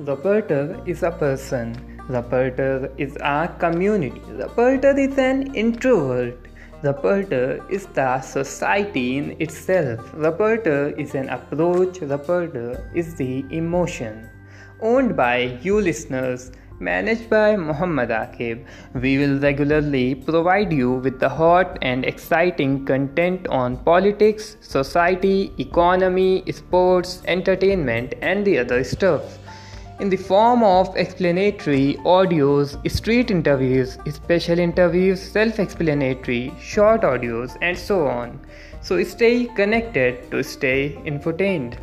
Reporter is a person. Reporter is a community. Reporter is an introvert. Reporter is the society in itself. Reporter is an approach. Reporter is the emotion. Owned by you listeners, managed by Muhammad Akib, we will regularly provide you with the hot and exciting content on politics, society, economy, sports, entertainment, and the other stuff in the form of explanatory audios, street interviews, special interviews, self explanatory, short audios, and so on. So stay connected to stay infotained.